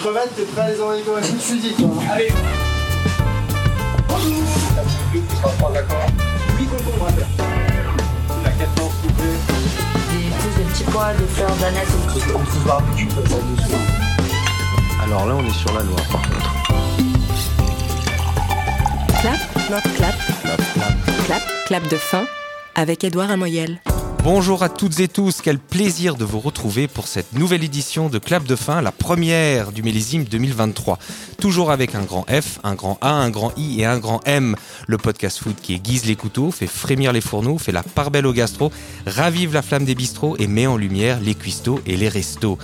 crevettes, t'es prêt à les envoyer comme un coup de fusil, toi. Allez Bonjour Tu seras pas d'accord 8 concombres à faire. La 14 coupée. Des plus de petits pois, des fleurs. On se ça dessus. Alors là, on est sur la Loire, par contre. Clap, clap, clap, clap, clap de fin avec Édouard Amoyel. Bonjour à toutes et tous, quel plaisir de vous retrouver pour cette nouvelle édition de Clap de fin, la première du millésime 2023. Toujours avec un grand F, un grand A, un grand I et un grand M. Le podcast food qui aiguise les couteaux, fait frémir les fourneaux, fait la part belle au gastro, ravive la flamme des bistrots et met en lumière les cuistots et les restos.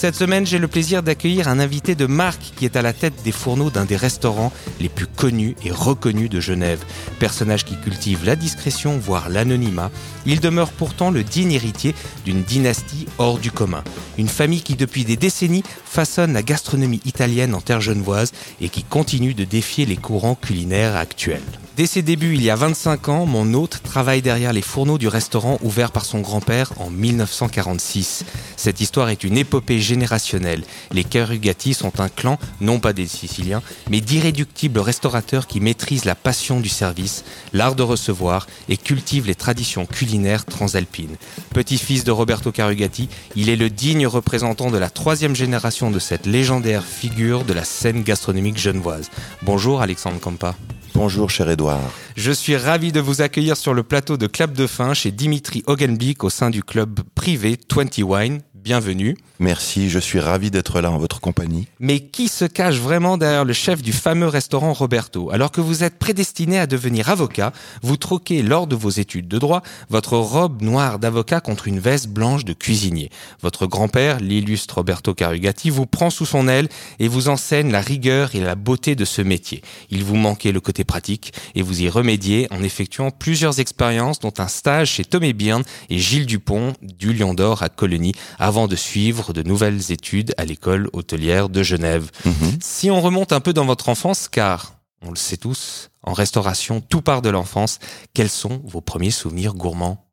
Cette semaine, j'ai le plaisir d'accueillir un invité de marque qui est à la tête des fourneaux d'un des restaurants les plus connus et reconnus de Genève. Personnage qui cultive la discrétion, voire l'anonymat, il demeure pourtant le digne héritier d'une dynastie hors du commun. Une famille qui, depuis des décennies, façonne la gastronomie italienne en terre genevoise et qui continue de défier les courants culinaires actuels. Dès ses débuts, il y a 25 ans, mon hôte travaille derrière les fourneaux du restaurant ouvert par son grand-père en 1946. Cette histoire est une épopée générationnelle. Les Carugati sont un clan, non pas des Siciliens, mais d'irréductibles restaurateurs qui maîtrisent la passion du service, l'art de recevoir et cultivent les traditions culinaires transalpines. Petit-fils de Roberto Carugati, il est le digne représentant de la troisième génération de cette légendaire figure de la scène gastronomique genevoise. Bonjour Alexandre Campa. Bonjour cher Edouard. Je suis ravi de vous accueillir sur le plateau de Clap de fin chez Dimitri Hogenbeek au sein du club privé 20 Wine. Bienvenue. Merci, je suis ravi d'être là en votre compagnie. Mais qui se cache vraiment derrière le chef du fameux restaurant Roberto? Alors que vous êtes prédestiné à devenir avocat, vous troquez lors de vos études de droit votre robe noire d'avocat contre une veste blanche de cuisinier. Votre grand-père, l'illustre Roberto Carugati, vous prend sous son aile et vous enseigne la rigueur et la beauté de ce métier. Il vous manquait le côté pratique et vous y remédiez en effectuant plusieurs expériences dont un stage chez Tomé Byrne et Gilles Dupont du Lion d'Or à Colonie avant de suivre de nouvelles études à l'école hôtelière de Genève. Mhm. Si on remonte un peu dans votre enfance, car on le sait tous, en restauration, tout part de l'enfance, quels sont vos premiers souvenirs gourmands?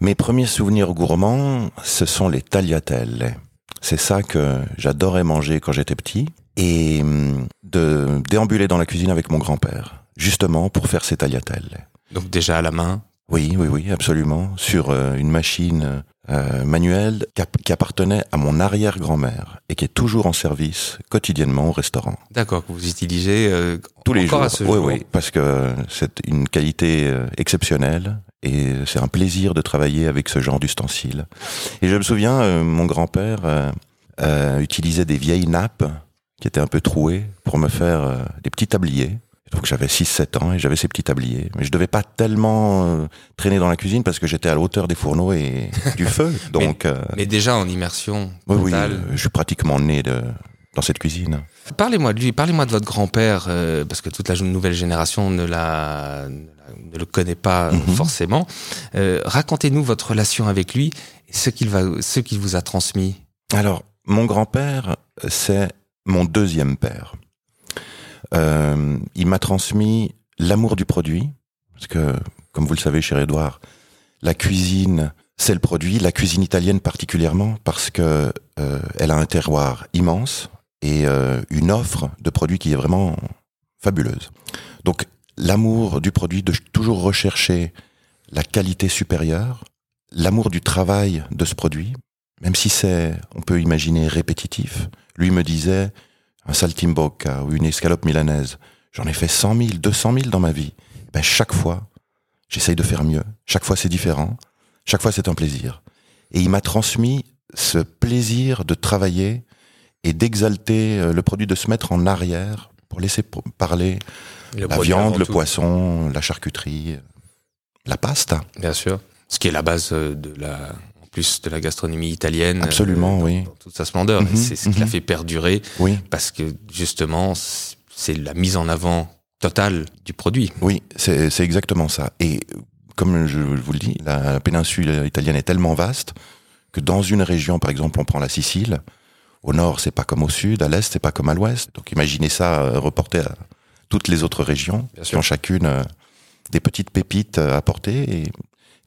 Mes premiers souvenirs gourmands, ce sont les tagliatelles. C'est ça que j'adorais manger quand j'étais petit et hum, de déambuler dans la cuisine avec mon grand-père, justement pour faire ces tagliatelles. Donc déjà à la main, Oui, oui, oui, absolument, sur euh, une machine euh, manuelle qui, app- qui appartenait à mon arrière-grand-mère et qui est toujours en service quotidiennement au restaurant. d'accord, que vous utilisez euh, Tous les jours. à ce oui, jour. oui, parce que c'est une qualité exceptionnelle et c'est un plaisir de travailler avec ce genre d'ustensiles. Et je me souviens, mon grand-père utilisait des vieilles nappes qui étaient un peu trouées pour me faire des petits tabliers. Donc j'avais 6-7 ans et j'avais ces petits tabliers. Mais je devais pas tellement euh, traîner dans la cuisine parce que j'étais à la hauteur des fourneaux et du feu. Donc euh, Mais déjà en immersion oui, oui, totale. euh, je suis pratiquement né de, dans cette cuisine. Parlez-moi de lui, parlez-moi de votre grand-père, euh, parce que toute la nouvelle génération ne, la, ne, le connaît pas Mhm. forcément. Euh, Racontez-nous votre relation avec lui et ce qu'il va, ce qu'il vous a transmis. Alors, mon grand-père, c'est mon deuxième père. Euh, il m'a transmis l'amour du produit, parce que, comme vous le savez, cher Édouard, la cuisine, c'est le produit, la cuisine italienne particulièrement, parce que euh, elle a un terroir immense et euh, une offre de produits qui est vraiment fabuleuse. Donc, l'amour du produit, de toujours rechercher la qualité supérieure, l'amour du travail de ce produit, même si c'est, on peut imaginer, répétitif. Lui me disait, un saltimbocca ou une escalope milanaise, j'en ai fait 100 000, 200 000 dans ma vie. Ben, chaque fois, j'essaye de faire mieux. Chaque fois, c'est différent. Chaque fois, c'est un plaisir. Et il m'a transmis ce plaisir de travailler et d'exalter euh, le produit, de se mettre en arrière pour laisser parler Le la viande, le tout, poisson, la charcuterie, la pasta. Bien sûr. Ce qui est la base euh, de la, plus de la gastronomie italienne. Absolument, euh, dans- oui. Dans toute sa splendeur. Mhm, c'est ce qui l'a mhm. fait perdurer Oui, parce que justement, c'est la mise en avant totale du produit. oui, c'est exactement ça. Et comme je vous le dis, la péninsule italienne est tellement vaste que dans une région, par exemple, on prend la Sicile. Au nord, c'est pas comme au sud, à l'est, c'est pas comme à l'ouest. Donc imaginez ça euh, reporté à toutes les autres régions Bien qui sûr. ont chacune euh, des petites pépites à apporter. Et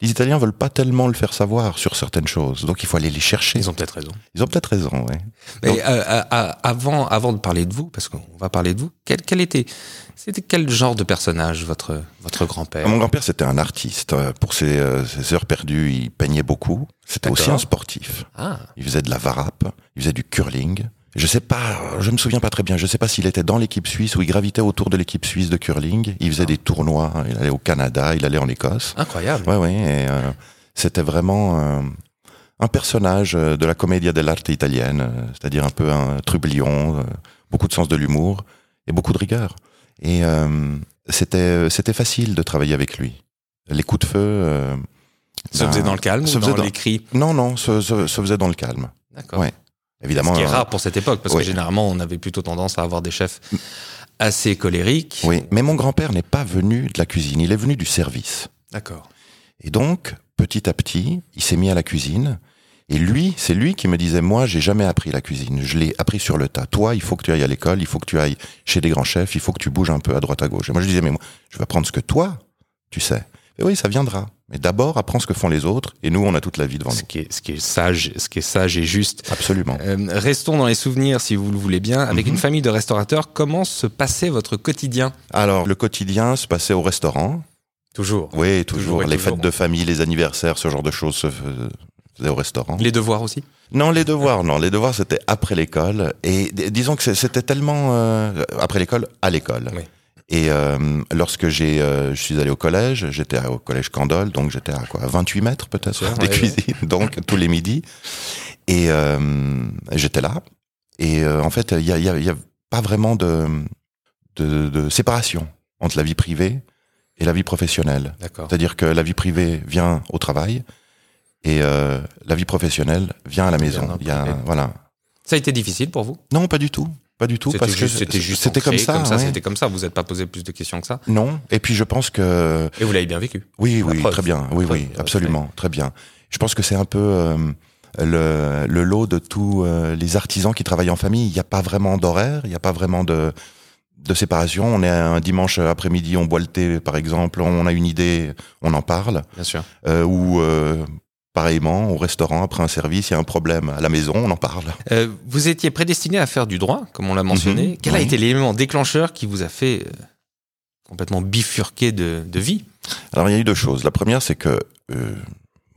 les Italiens veulent pas tellement le faire savoir sur certaines choses, donc il faut aller les chercher. Ils ont peut-être raison. Ils ont peut-être raison, ouais. Mais Donc- euh, euh, euh, avant, avant de parler de vous, parce qu'on va parler de vous, quel, quel était, c'était quel genre de personnage votre votre grand-père? Mon grand-père, c'était un artiste. Pour ses, euh, ses heures perdues, il peignait beaucoup. C'était aussi un sportif. Ah, Il faisait de la varap, il faisait du curling. Je sais pas, je me souviens pas très bien. Je sais pas s'il était dans l'équipe suisse ou il gravitait autour de l'équipe suisse de curling. Il faisait des tournois. Il allait au Canada, il allait en Écosse. incroyable. Ouais, ouais. Euh, c'était vraiment euh, un personnage euh, de la commedia dell'arte italienne, euh, c'est-à-dire un peu un trublion, euh, beaucoup de sens de l'humour et beaucoup de rigueur. Et euh, c'était c'était facile de travailler avec lui. Les coups de feu. euh, Se ben, faisait dans le calme se ou dans dans- les cris Non, non, se, se, se faisait dans le calme. D'accord. Ouais. Évidemment. Ce qui est euh, rare pour cette époque, parce oui. que généralement, on avait plutôt tendance à avoir des chefs assez colériques. Oui, mais mon grand-père n'est pas venu de la cuisine, il est venu du service. D'accord. Et donc, petit à petit, il s'est mis à la cuisine. Et lui, c'est lui qui me disait, moi, j'ai jamais appris la cuisine. Je l'ai appris sur le tas. Toi, il faut que tu ailles à l'école, il faut que tu ailles chez des grands chefs, il faut que tu bouges un peu à droite à gauche. Et moi, je disais, mais moi, je vais apprendre ce que toi, tu sais. Et oui, ça viendra. Mais d'abord, apprends ce que font les autres. Et nous, on a toute la vie devant Ce nous. qui est, ce qui est sage, ce qui est sage et juste. Absolument. Euh, restons dans les souvenirs, si vous le voulez bien. Avec Mhm. une famille de restaurateurs, comment se passait votre quotidien? Alors, le quotidien se passait au restaurant. Toujours. Oui, toujours. Les toujours. fêtes de famille, les anniversaires, ce genre de choses se fais- faisaient au restaurant. Les devoirs aussi? Non, les devoirs, non. Les devoirs, c'était après l'école. Et disons que c'était tellement euh, après l'école, à l'école. Oui. Et euh, lorsque j'ai, euh, je suis allé au collège, j'étais au collège Candol, donc j'étais à quoi, 28 mètres peut-être des ouais, cuisines, donc tous les midis. Et euh, j'étais là. Et euh, en fait, il y a, y a- y a pas vraiment de, de, de séparation entre la vie privée et la vie professionnelle. D'accord. C'est-à-dire que la vie privée vient au travail et euh, la vie professionnelle vient à la maison. Il y a, voilà. Ça a été difficile pour vous? Non, pas du tout. Pas du tout. C'était Parce que c'était juste c'était comme ça. Comme ça, ouais. c'était comme ça. Vous n'êtes pas posé plus de questions que ça. Non. Et puis je pense que Et vous l'avez bien vécu. oui, oui, très bien. Oui, oui, absolument, très bien. Je pense que c'est un peu euh, le, le lot de tous euh, les artisans qui travaillent en famille. Il n'y a pas vraiment d'horaire, il n'y a pas vraiment de de séparation. On est un dimanche après-midi, on boit le thé, par exemple. On a une idée, on en parle. Bien sûr. Euh, ou pareillement au restaurant après un service, il y a un problème à la maison, on en parle. Euh, vous étiez prédestiné à faire du droit, comme on l'a mentionné. Mhm, Quel a été l'élément déclencheur qui vous a fait euh, complètement bifurquer de, de vie? Alors il y a eu deux choses. La première, c'est que euh,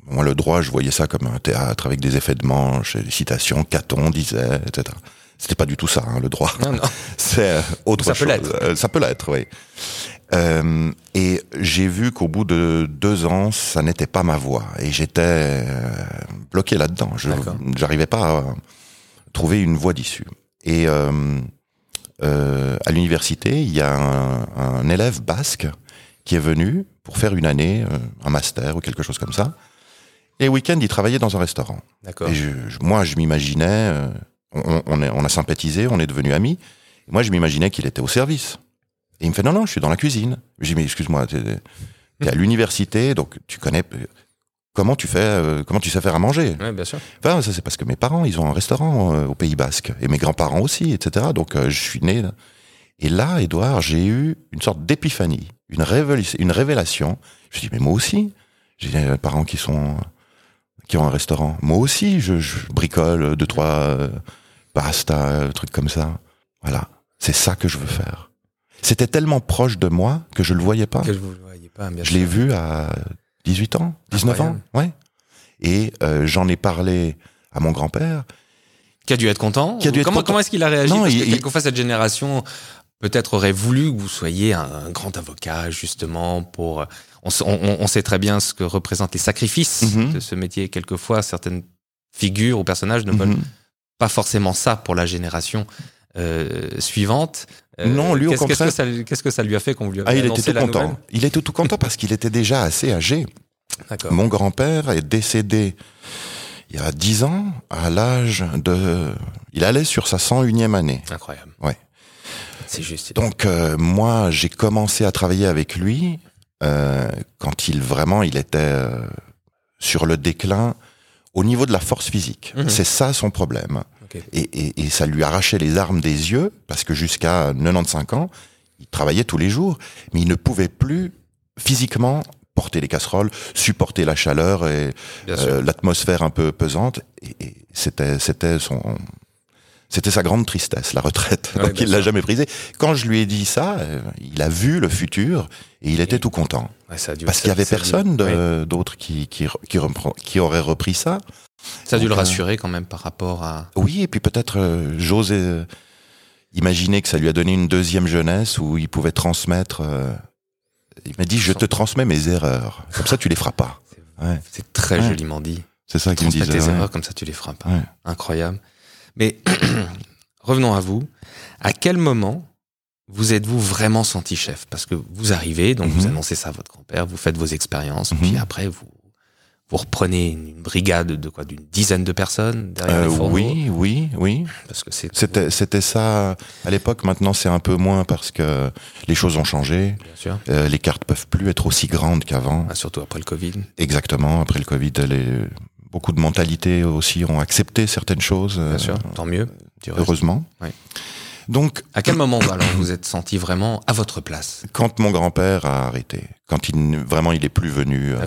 moi le droit, je voyais ça comme un théâtre avec des effets de manche, des citations, Caton disait, etc. C'était pas du tout ça, hein, le droit. Non, non. C'est euh, autre Ça peut chose. l'être. Euh, ça peut l'être, oui. Euh, et j'ai vu qu'au bout de deux ans, ça n'était pas ma voie. Et j'étais euh, bloqué là-dedans. Je n'arrivais pas à trouver une voie d'issue. Et euh, euh, à l'université, il y a un, un élève basque qui est venu pour faire une année, un master ou quelque chose comme ça. Et le week-end, il travaillait dans un restaurant. D'accord. Et je, je- moi, je m'imaginais, on, on, est- on a sympathisé, on est devenus amis. Moi, je m'imaginais qu'il était au service. Et il me fait non, non, je suis dans la cuisine. Je dis mais excuse-moi, t'es à l'université, donc tu connais. Comment tu fais, euh, comment tu sais faire à manger? Ouais, bien sûr. Enfin, ça c'est parce que mes parents, ils ont un restaurant euh, au Pays Basque et mes grands-parents aussi, etc. Donc euh, je suis né. Là. Et là, Edouard, j'ai eu une sorte d'épiphanie, une, révél- une révélation. Je me suis dit mais moi aussi, j'ai des parents qui sont qui ont un restaurant. Moi aussi, je, je bricole deux trois euh, pasta, euh, trucs comme ça. Voilà, c'est ça que je veux faire. C'était tellement proche de moi que je le voyais pas. Que vous ne voyez pas, bien Je l'ai vu à 18 ans, 19 Incroyable. ans, ouais. Et euh, j'en ai parlé à mon grand-père. Qui a dû être content. Qui a dû être comment, content. comment est-ce qu'il a réagi Non, Parce il- que il- quelquefois, cette génération peut-être aurait voulu que vous soyez un, un grand avocat, justement, pour... On, s- on- on sait très bien ce que représentent les sacrifices Mhm. de ce métier. Quelquefois, certaines figures ou personnages ne veulent Mhm. pas forcément ça pour la génération euh, suivante. Euh, Non, lui, au contraire- que ça, lui- qu'est-ce que ça lui a fait qu'on lui a Ah, il était tout la content. nouvelle Il était tout content parce qu'il était déjà assez âgé. Mon grand-père est décédé il y a 10 ans à l'âge de... Il allait sur sa 101e année. Incroyable. Ouais. C'est juste. Donc euh, moi, j'ai commencé à travailler avec lui euh, quand il vraiment il était euh, sur le déclin au niveau de la force physique. Mhm. C'est ça son problème. Et, et, et ça lui arrachait les armes des yeux parce que jusqu'à 95 ans, il travaillait tous les jours, mais il ne pouvait plus physiquement porter les casseroles, supporter la chaleur et euh, l'atmosphère un peu pesante. Et, et c'était, c'était son, c'était sa grande tristesse, la retraite. Ouais, Donc il l'a jamais brisée. Quand je lui ai dit ça, euh, il a vu le futur et il était tout content. Ouais, ça a dû- Parce qu'il y avait personne d'autre qui, qui, qui, reprend- qui aurait repris ça. Ça a dû le Donc, euh, rassurer quand même par rapport à. Oui, et puis peut-être euh, j'ose euh, imaginer que ça lui a donné une deuxième jeunesse où il pouvait transmettre. euh, il m'a dit, je te transmets mes erreurs. Comme ça, tu les feras pas. Ouais, C'est très Ouais. joliment dit. c'est ça qu'il me disait. tes erreurs comme ça tu les feras pas. Incroyable. Mais revenons à vous. À quel moment vous êtes-vous vraiment senti chef? Parce que vous arrivez, donc vous Mhm. annoncez ça à votre grand-père, vous faites vos expériences, Mhm. puis après vous vous reprenez une, brigade de quoi? D'une dizaine de personnes derrière Euh, les oui, oui, oui. parce que C'était, c'était ça à l'époque. Maintenant, c'est un peu moins parce que les choses ont changé. bien sûr, Euh, les cartes peuvent plus être aussi grandes qu'avant. Ah, surtout après le Covid. Exactement. Après le Covid, les, beaucoup de mentalités aussi ont accepté certaines choses. Bien euh, sûr, tant mieux. Heureusement. Ouais. Donc, À quel moment alors vous êtes senti vraiment à votre place? Quand mon grand-père a arrêté, quand il vraiment il est plus venu, euh,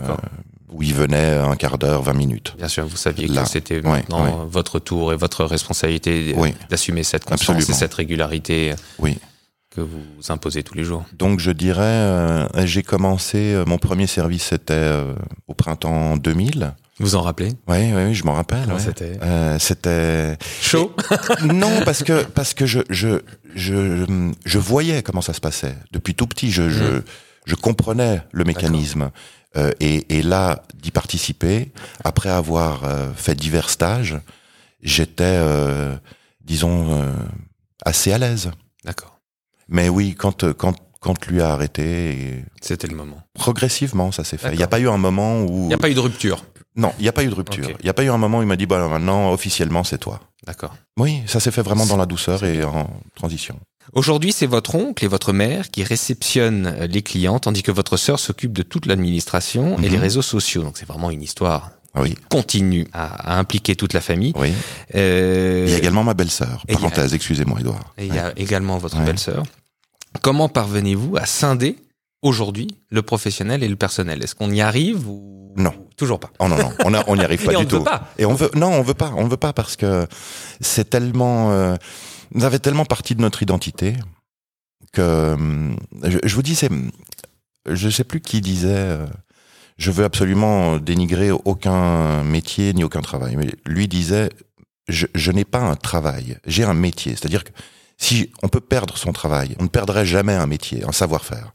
où il venait un quart d'heure, 20 minutes. Bien sûr, vous saviez Là. que c'était maintenant votre tour et votre responsabilité Oui. d'assumer cette constance Absolument. et cette régularité Oui. que vous imposez tous les jours. Donc je dirais, euh, j'ai commencé, euh, mon premier service c'était euh, au printemps 2000. Vous en rappelez? Oui, oui, je m'en rappelle. Ouais. c'était? Euh, c'était Chaud? Non parce que parce que je je je je voyais comment ça se passait depuis tout petit. Je je, Mhm. je comprenais le mécanisme Euh, et, et là d'y participer après avoir euh, fait divers stages, j'étais euh, disons euh, assez à l'aise. D'accord. Mais oui, quand quand quand lui a arrêté, et C'était le moment. progressivement ça s'est fait. Il n'y a pas eu un moment où Il n'y a pas eu de rupture. Non, il n'y a pas eu de rupture. Il n'y a pas eu un moment où il m'a dit bah maintenant officiellement c'est toi. D'accord. Oui, ça s'est fait vraiment dans la douceur et en transition. Aujourd'hui, c'est votre oncle et votre mère qui réceptionnent les clients, tandis que votre sœur s'occupe de toute l'administration et Mhm. les réseaux sociaux. Donc c'est vraiment une histoire Ah Oui, continue à, à impliquer toute la famille. oui. Euh, Il y a également ma belle-sœur. Parenthèse, excusez-moi, Edouard. Et il y a également votre Ouais. belle-sœur. Comment parvenez-vous à scinder aujourd'hui le professionnel et le personnel Est-ce qu'on y arrive ou Non. Toujours pas. Oh non, non, on on n'y arrive pas Et on du ne tout. veut pas. Et on veut, non, on veut pas, on veut pas parce que c'est tellement, euh, vous avez tellement partie de notre identité que hum, je, je vous dis, c'est, je sais plus qui disait, euh, je veux absolument dénigrer aucun métier ni aucun travail. Mais lui disait, je, je n'ai pas un travail, j'ai un métier. C'est-à-dire que si on peut perdre son travail, on ne perdrait jamais un métier, un savoir-faire.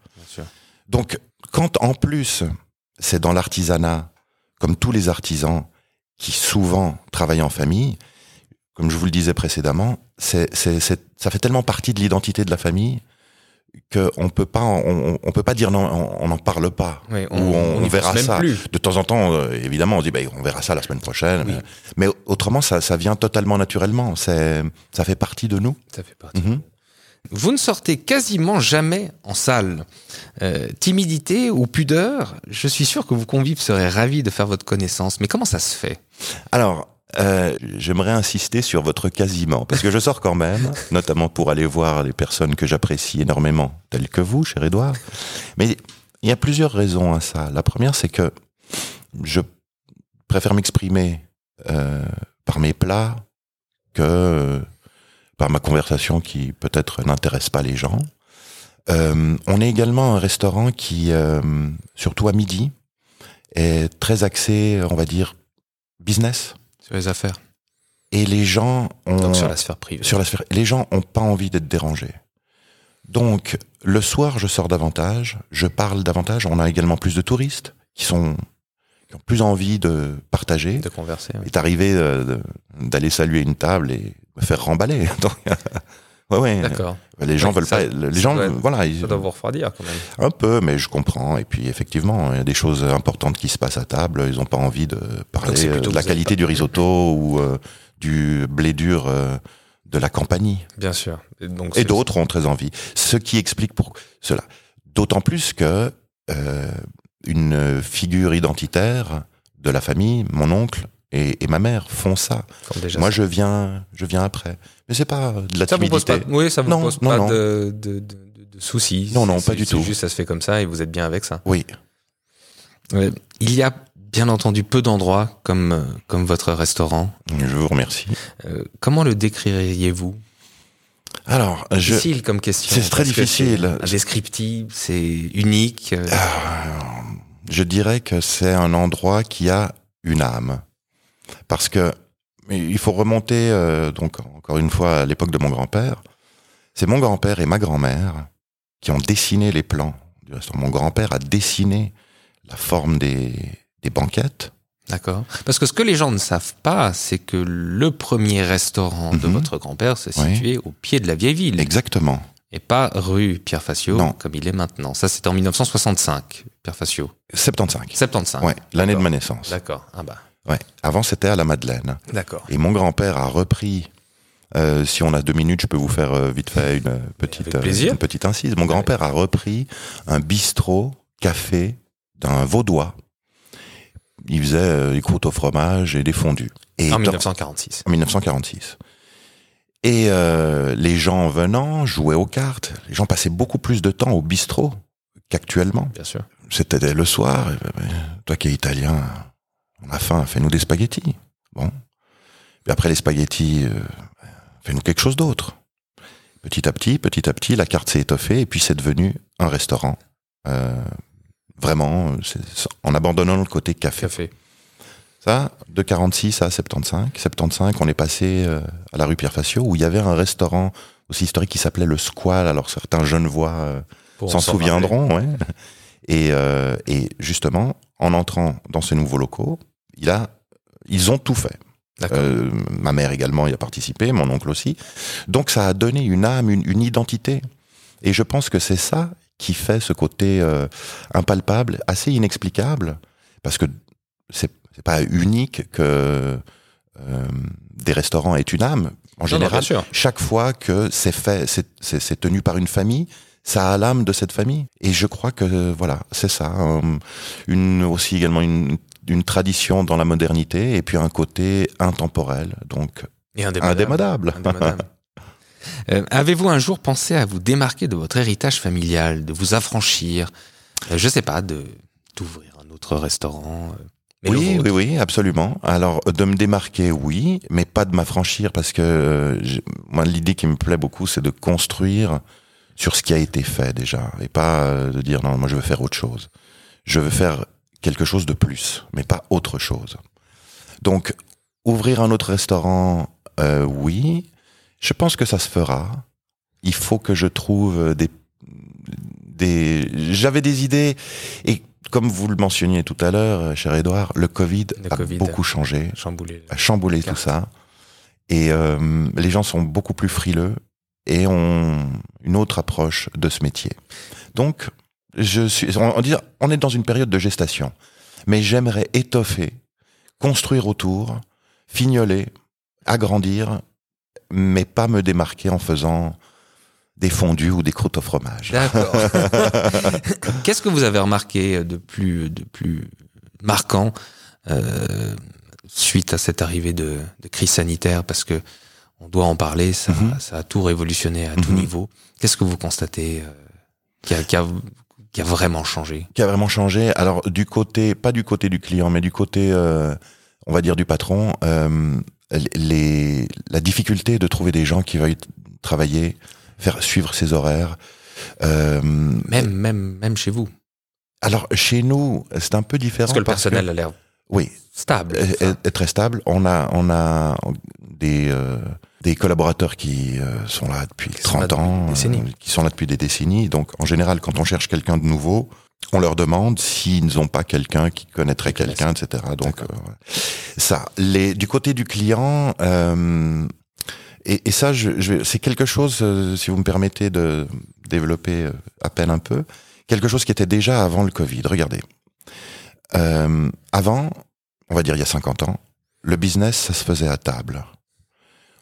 Donc, quand en plus, c'est dans l'artisanat, comme tous les artisans qui souvent travaillent en famille, comme je vous le disais précédemment, c'est- ça fait tellement partie de l'identité de la famille qu'on peut pas, on, on peut pas dire non, on n'en parle pas. Oui, Ou on, verra ça. plus. De temps en temps, euh, évidemment, on dit, ben, on verra ça la semaine prochaine. Oui. Mais autrement, ça, ça vient totalement naturellement. C'est, ça fait partie de nous. Ça fait partie. Mhm. Vous ne sortez quasiment jamais en salle. Euh, timidité ou pudeur Je suis sûr que vos convives seraient ravis de faire votre connaissance. Mais comment ça se fait? Alors, euh, j'aimerais insister sur votre quasiment, parce que je sors quand même, notamment pour aller voir les personnes que j'apprécie énormément, telles que vous, cher Édouard. Mais il y a plusieurs raisons à ça. La première, c'est que je préfère m'exprimer euh, par mes plats que euh, par ma conversation qui peut-être n'intéresse pas les gens. Euh, on est également un restaurant qui, euh, surtout à midi, est très axé, on va dire, business. Sur les affaires. Et les gens ont Donc sur la sphère privée. sur la sphère. Les gens ont pas envie d'être dérangés. Donc le soir, je sors davantage, je parle davantage. On a également plus de touristes qui sont qui ont plus envie de partager. De converser. oui. est arrivé euh, d'aller saluer une table et me faire remballer. Ouais, ouais. D'accord. Les gens veulent ça- pas. Les gens, être- voilà, ils- Ça doit vous refroidir quand même. un peu, mais je comprends. Et puis effectivement, il y a des choses importantes qui se passent à table. Ils n'ont pas envie de parler euh, de la qualité pas- du risotto ou euh, du blé dur euh, de la campagne. Bien sûr. Et, donc, Et c'est- d'autres ont très envie. Ce qui explique pour cela. D'autant plus que euh, une figure identitaire de la famille, mon oncle et, et ma mère font ça. Moi, ça. je viens, je viens après. Mais c'est pas de la Ça vous pose timidité. pas, oui, ça vous Non, pose non, pas non. De, de, de, de soucis. Non, non, pas du c'est tout. juste, ça se fait comme ça et vous êtes bien avec ça. Oui. Il y a bien entendu peu d'endroits comme, euh, comme votre restaurant. Je vous remercie. Euh, comment le décririez-vous? Alors, je, Difficile comme question. C'est très difficile. c'est Indescriptible, c'est unique. euh, je dirais que c'est un endroit qui a une âme. Parce que il faut remonter, euh, donc encore une fois, à l'époque de mon grand-père. C'est mon grand-père et ma grand-mère qui ont dessiné les plans du restaurant. Mon grand-père a dessiné la forme des, des banquettes. D'accord. Parce que ce que les gens ne savent pas, c'est que le premier restaurant de Mhm. votre grand-père se Oui. situait au pied de la vieille ville. Exactement. Et pas rue Pierre Facio, Non. comme il est maintenant. Ça, c'était en 1965, Pierre Facio. 75. 75. Ouais, l'année de ma naissance. D'accord. Ah bah. Ouais. Avant, c'était à la Madeleine. D'accord. Et mon grand-père a repris. euh, si on a deux minutes, je peux vous faire euh, vite fait une euh, petite, une petite incise. Mon grand-père a repris un bistrot café d'un vaudois. Il faisait des croûtes au fromage et des fondus. Et En dans- 1946. en 1946. Et les gens venant jouaient aux cartes. Les gens passaient beaucoup plus de temps au bistrot qu'actuellement. Bien sûr. C'était le soir. toi qui es italien, on a faim, fais-nous des spaghettis. Bon. Puis après les spaghettis, euh, fais-nous quelque chose d'autre. Petit à petit, petit à petit, la carte s'est étoffée et puis c'est devenu un restaurant. Euh, vraiment, en abandonnant le côté café. Café. Ça, de 46 à 75. 75, on est passé euh, à la rue Pierre Facio où il y avait un restaurant aussi historique qui s'appelait le Squal. Alors certains jeunes voix euh, s'en s'en souviendront, ouais. Et, euh, et justement, en entrant dans ces nouveaux locaux, il a, ils ont tout fait. Euh, ma mère également y a participé, mon oncle aussi. Donc ça a donné une âme, une, une identité. Et je pense que c'est ça qui fait ce côté euh, impalpable, assez inexplicable, parce que c'est pas unique que euh, des restaurants aient une âme. En Non, général, chaque fois que c'est fait, c'est tenu par une famille, ça a l'âme de cette famille. Et je crois que voilà, c'est ça. euh, une aussi également une, une tradition dans la modernité et puis un côté intemporel, donc Et indémodable. indémodable. Indémodable. Euh, Avez-vous un jour pensé à vous démarquer de votre héritage familial, de vous affranchir, euh, je sais pas, de d'ouvrir un autre restaurant euh, oui, oui, oui, absolument. Alors, de me démarquer, oui, mais pas de m'affranchir parce que euh, moi, l'idée qui me plaît beaucoup, c'est de construire sur ce qui a été fait déjà et pas euh, de dire non, moi je veux faire autre chose. Je veux faire quelque chose de plus, mais pas autre chose. Donc, ouvrir un autre restaurant, euh, oui, je pense que ça se fera. Il faut que je trouve des des j'avais des idées et comme vous le mentionniez tout à l'heure, euh, cher Edouard, le Covid Le a Covid. beaucoup changé, Chamboulé. a chamboulé tout ça. Et euh, les gens sont beaucoup plus frileux et ont une autre approche de ce métier. Donc, je suis, on, on est dans une période de gestation, mais j'aimerais étoffer, construire autour, fignoler, agrandir, mais pas me démarquer en faisant des fondus ou des croûtes au fromage. D'accord. Qu'est-ce que vous avez remarqué de plus, de plus marquant euh, suite à cette arrivée de, de crise sanitaire? Parce que on doit en parler, ça, Mhm. ça a tout révolutionné à tout Mhm. niveau. Qu'est-ce que vous constatez euh, qui, a, qui, a, qui a vraiment changé? Qui a vraiment changé. Alors du côté, pas du côté du client, mais du côté, euh, on va dire du patron, euh, les, la difficulté de trouver des gens qui veuillent travailler, faire suivre ses horaires. Même, même, même chez vous? alors chez nous, c'est un peu différent Parce que le personnel a l'air oui, stable. est, est- est très stable. On a, on a des, euh, des collaborateurs qui euh, sont là depuis Qui sont là 30 depuis ans, euh, qui sont là depuis des décennies. Donc, en général, quand on cherche quelqu'un de nouveau, on leur demande s'ils n'ont pas quelqu'un qui connaîtrait quelqu'un, etc. Donc, euh, ça. Les, du côté du client, euh, et, et ça, je, je c'est quelque chose, euh, si vous me permettez de développer à peine un peu, quelque chose qui était déjà avant le Covid. Regardez. Euh, avant, on va dire il y a 50 ans, le business, ça se faisait à table.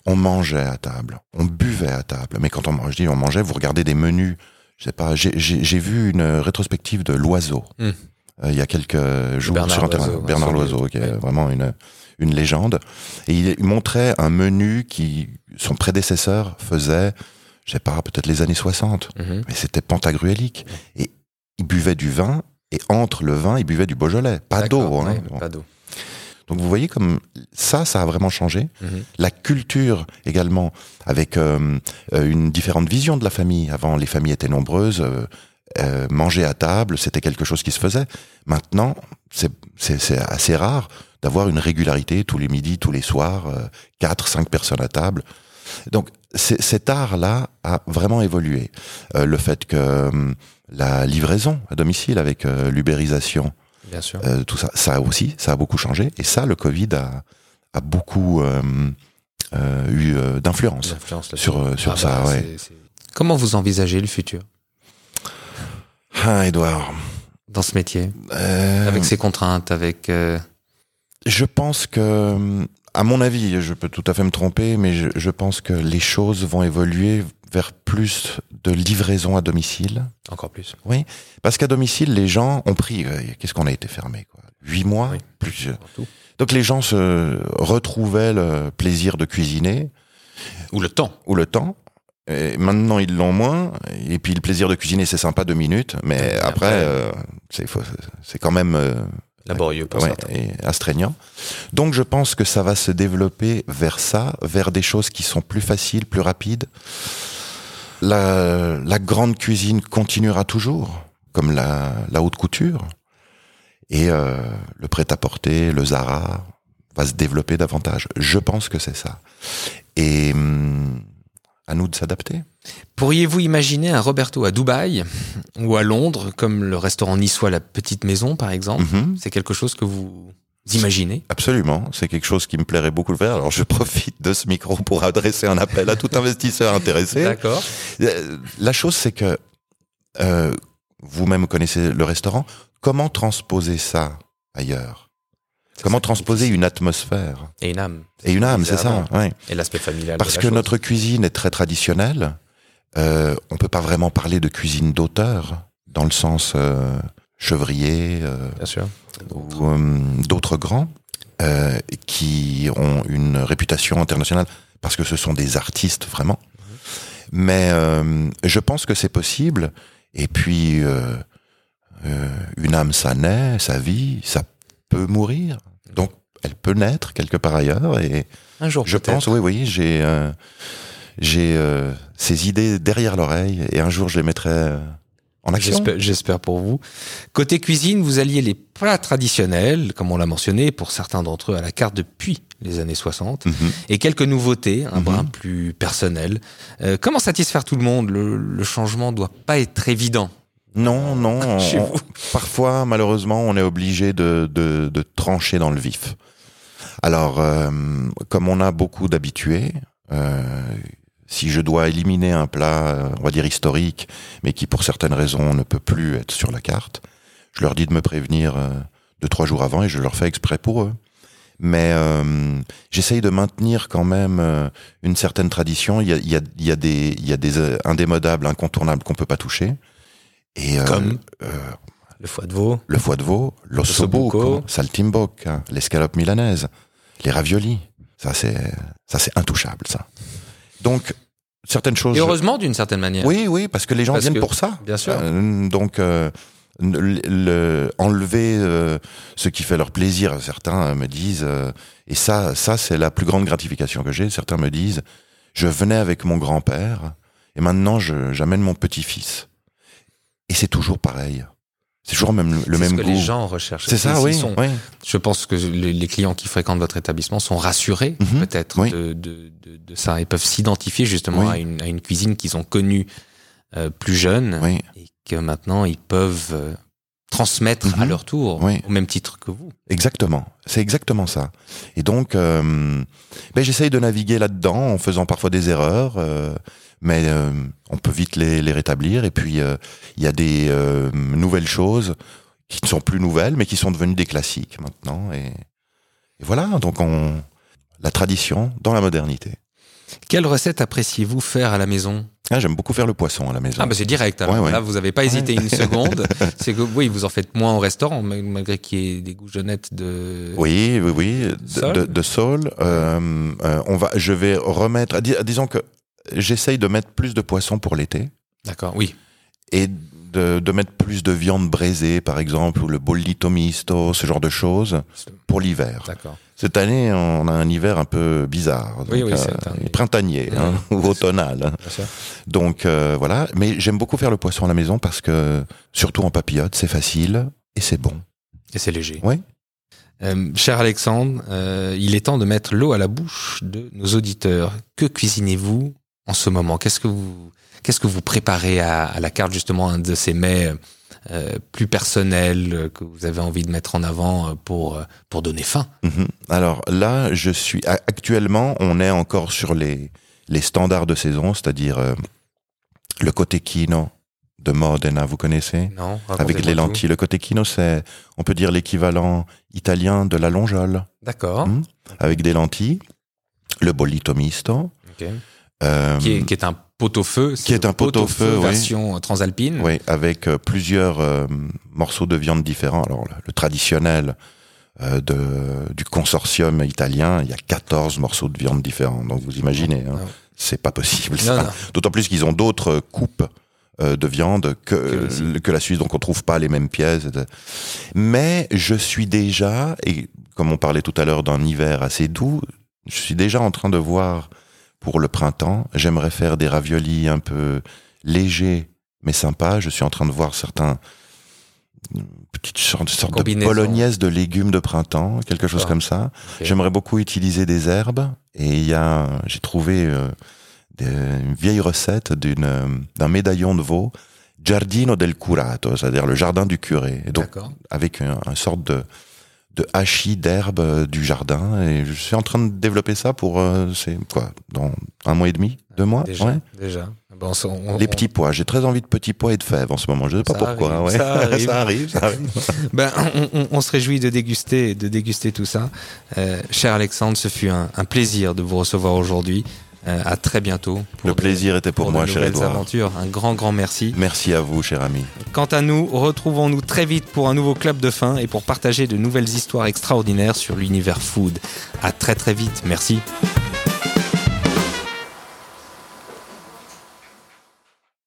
On mangeait à table, on buvait à table. Mais quand on je dis on mangeait, vous regardez des menus. Je sais pas, j'ai- vu une rétrospective de l'oiseau Hmm. euh, il y a quelques jours Bernard sur Internet. Loiseau, Bernard Loiseau, qui est ouais. vraiment une une légende. Et il, il montrait un menu qui son prédécesseur faisait, je sais pas, peut-être les années 60 Mhm. mais c'était pantagruélique. Et il buvait du vin Et entre le vin, ils buvaient du Beaujolais, pas d'eau. Hein. ouais, Bon. Pas d'eau. Donc vous voyez comme ça, ça a vraiment changé. Mhm. La culture également, avec euh, euh, une différente vision de la famille. Avant, les familles étaient nombreuses, euh, euh, manger à table, c'était quelque chose qui se faisait. Maintenant, c'est assez rare d'avoir une régularité tous les midis, tous les soirs, quatre, cinq personnes à table. Donc cet art-là a vraiment évolué. Le fait que la livraison à domicile avec l'ubérisation, Bien sûr. euh, tout ça, ça aussi, ça a beaucoup changé. Et ça, le Covid a, a beaucoup euh, euh, eu d'influence. Sur, sur Ah ça, bah, ouais. Comment vous envisagez le futur? Ah, Edouard. dans ce métier? Avec ses contraintes, avec... Je pense que, à mon avis, je peux tout à fait me tromper, mais je, je pense que les choses vont évoluer vers plus de livraison à domicile. Encore plus. Parce qu'à domicile, les gens ont pris. euh, Qu'est-ce qu'on a été fermé quoi? Huit mois, Oui. plus. Surtout. Donc les gens se retrouvaient le plaisir de cuisiner Ou le temps. ou le temps. Et maintenant, ils l'ont moins. Et puis le plaisir de cuisiner, c'est sympa deux minutes, mais Et après, après, euh, c'est quand même euh, Laborieux pour ouais, et astreignant. Donc je pense que ça va se développer vers ça, vers des choses qui sont plus faciles, plus rapides. La, la grande cuisine continuera toujours, comme la, la haute couture. Et euh, le prêt-à-porter, le Zara, va se développer davantage. Je pense que c'est ça. Et hum, à nous de s'adapter. Pourriez-vous imaginer un Roberto à Dubaï ou à Londres, comme le restaurant niçois La Petite Maison, par exemple? Mhm. C'est quelque chose que vous imaginez Absolument, c'est quelque chose qui me plairait beaucoup de faire. Alors je profite de ce micro pour adresser un appel à tout investisseur intéressé. D'accord. Euh, La chose, c'est que euh, vous-même connaissez le restaurant. Comment transposer ça ailleurs? Comment transposer une atmosphère? Et une âme. et une âme, c'est ça ouais. Et l'aspect familial. Parce la que chose. notre cuisine est très traditionnelle. Euh, on peut pas vraiment parler de cuisine d'auteur dans le sens euh, chevrier euh, ou euh, d'autres grands euh, qui ont une réputation internationale parce que ce sont des artistes vraiment. Mais euh, je pense que c'est possible. Et puis, une âme, ça naît, ça vit, ça peut mourir. Donc, elle peut naître quelque part ailleurs. Et Un jour, je pense, oui, oui, j'ai euh, j'ai euh, ces idées derrière l'oreille. Et un jour, je les mettrai en action. J'espère- J'espère pour vous. Côté cuisine, vous alliez les plats traditionnels, comme on l'a mentionné, pour certains d'entre eux, à la carte depuis les années 60, Mhm. et quelques nouveautés, un Mhm. brin plus personnel. Euh, comment satisfaire tout le monde? Le, le changement doit pas être évident. Non, non. Chez on- vous. parfois, malheureusement, on est obligé de, de, de trancher dans le vif. Alors, euh, comme on a beaucoup d'habitués, euh, si je dois éliminer un plat, euh, on va dire historique, mais qui pour certaines raisons ne peut plus être sur la carte, je leur dis de me prévenir euh, deux trois jours avant et je leur fais exprès pour eux. Mais euh, j'essaye de maintenir quand même une certaine tradition. Il y a, il y a, il y a des, il y a des indémodables, incontournables qu'on peut pas toucher. Et Comme euh, le foie de veau. le foie de veau, l'ossobuco, saltimbocca, l'escalope milanaise, les raviolis. Ça, c'est, ça, c'est intouchable, ça. Donc, certaines choses. Et heureusement, d'une certaine manière. Oui, oui, parce que les gens Parce viennent que- pour ça. bien sûr. Euh, donc, euh, le, le- enlever euh, ce qui fait leur plaisir, certains me disent, et ça, ça, c'est la plus grande gratification que j'ai. Certains me disent, je venais avec mon grand-père, et maintenant, j'amène mon petit-fils. Et c'est toujours pareil. C'est toujours même, le même ce que goût. les gens recherchent. C'est ça, oui. sont- oui. Je pense que les clients qui fréquentent votre établissement sont rassurés Mhm, peut-être oui. de, de, de, de ça et peuvent s'identifier justement Oui. à, une, à une cuisine qu'ils ont connue euh, plus jeune et que maintenant ils peuvent euh, transmettre Mhm. à leur tour Oui. au même titre que vous. exactement. C'est exactement ça. Et donc, euh, ben, j'essaye de naviguer là-dedans en faisant parfois des erreurs, euh, mais euh, on peut vite les, les rétablir. Et puis, il y a des nouvelles choses qui ne sont plus nouvelles, mais qui sont devenues des classiques maintenant. Et, et voilà, donc on la tradition dans la modernité. Quelle recette appréciez-vous faire à la maison? Ah, J'aime beaucoup faire le poisson à la maison. Ah bah c'est direct. Alors Ouais, ouais. là, vous n'avez pas hésité une seconde. C'est que oui, vous en faites moins au restaurant, mal- malgré qu'il y ait des goujonnettes de. Oui, oui, oui, de, de, de saule. Euh, euh, on va, je vais remettre. dis- disons que j'essaye de mettre plus de poissons pour l'été D'accord. Oui. et de, de mettre plus de viande braisée, par exemple, ou le bollito misto, ce genre de choses, pour l'hiver. Cette année, on a un hiver un peu bizarre, Oui, donc, oui, euh, printanier hein, ou automnal. Sûr. Donc euh, voilà, mais j'aime beaucoup faire le poisson à la maison parce que, surtout en papillote, c'est facile et c'est bon. Et c'est léger. Oui. Euh, cher Alexandre, il est temps de mettre l'eau à la bouche de nos auditeurs. Que cuisinez-vous en ce moment? Qu'est-ce que vous qu'est-ce que vous préparez à, à la carte justement un de ces mets euh, plus personnels euh, que vous avez envie de mettre en avant euh, pour pour donner faim Mhm. Alors là, je suis actuellement, on est encore sur les les standards de saison, c'est-à-dire euh, le cotechino de Modena, vous connaissez? Non Avec les tout. lentilles. Le cotechino, c'est, on peut dire l'équivalent italien de la longeole, D'accord. Hmm. avec des lentilles. Le bollito misto. Ok. euh, Qui, est, qui est un pot-au-feu. Qui est un pot-au-feu, oui. version transalpine. Oui, avec euh, plusieurs euh, morceaux de viande différents. Alors, le, le traditionnel euh, de, du consortium italien, il y a 14 morceaux de viande différents. Donc, vous imaginez, hein, Non. c'est pas possible. D'autant plus qu'ils ont d'autres coupes euh, de viande que, que la Suisse, donc on trouve pas les mêmes pièces. Mais je suis déjà, et comme on parlait tout à l'heure d'un hiver assez doux, je suis déjà en train de voir pour le printemps. J'aimerais faire des raviolis un peu légers mais sympas. Je suis en train de voir certains une petite sorte, sorte de bolognaise de légumes de printemps, quelque chose comme ça. J'aimerais beaucoup utiliser des herbes et il y a, j'ai trouvé euh, des- une vieille recette d'une euh, d'un médaillon de veau, Giardino del Curato, c'est-à-dire le jardin du curé. Et donc D'accord. avec un, un sorte de de hachis d'herbes euh, du jardin et je suis en train de développer ça pour euh, c'est quoi dans un mois et demi deux mois? Déjà. ouais. Déjà. Bon, on les petits pois j'ai très envie de petits pois et de fèves en ce moment je sais pas pourquoi arrive, ouais. ça arrive. ça arrive ça arrive. Ben, on, on- on se réjouit de déguster, de déguster tout ça. Euh, cher Alexandre, ce fut un, un plaisir de vous recevoir aujourd'hui. Euh, à très bientôt. pour le de- plaisir était pour, pour moi de cher Edouard aventures. Un grand, grand merci. merci à vous cher ami Quant à nous, retrouvons-nous très vite pour un nouveau club de fin et pour partager de nouvelles histoires extraordinaires sur l'univers food. À très très vite. Merci.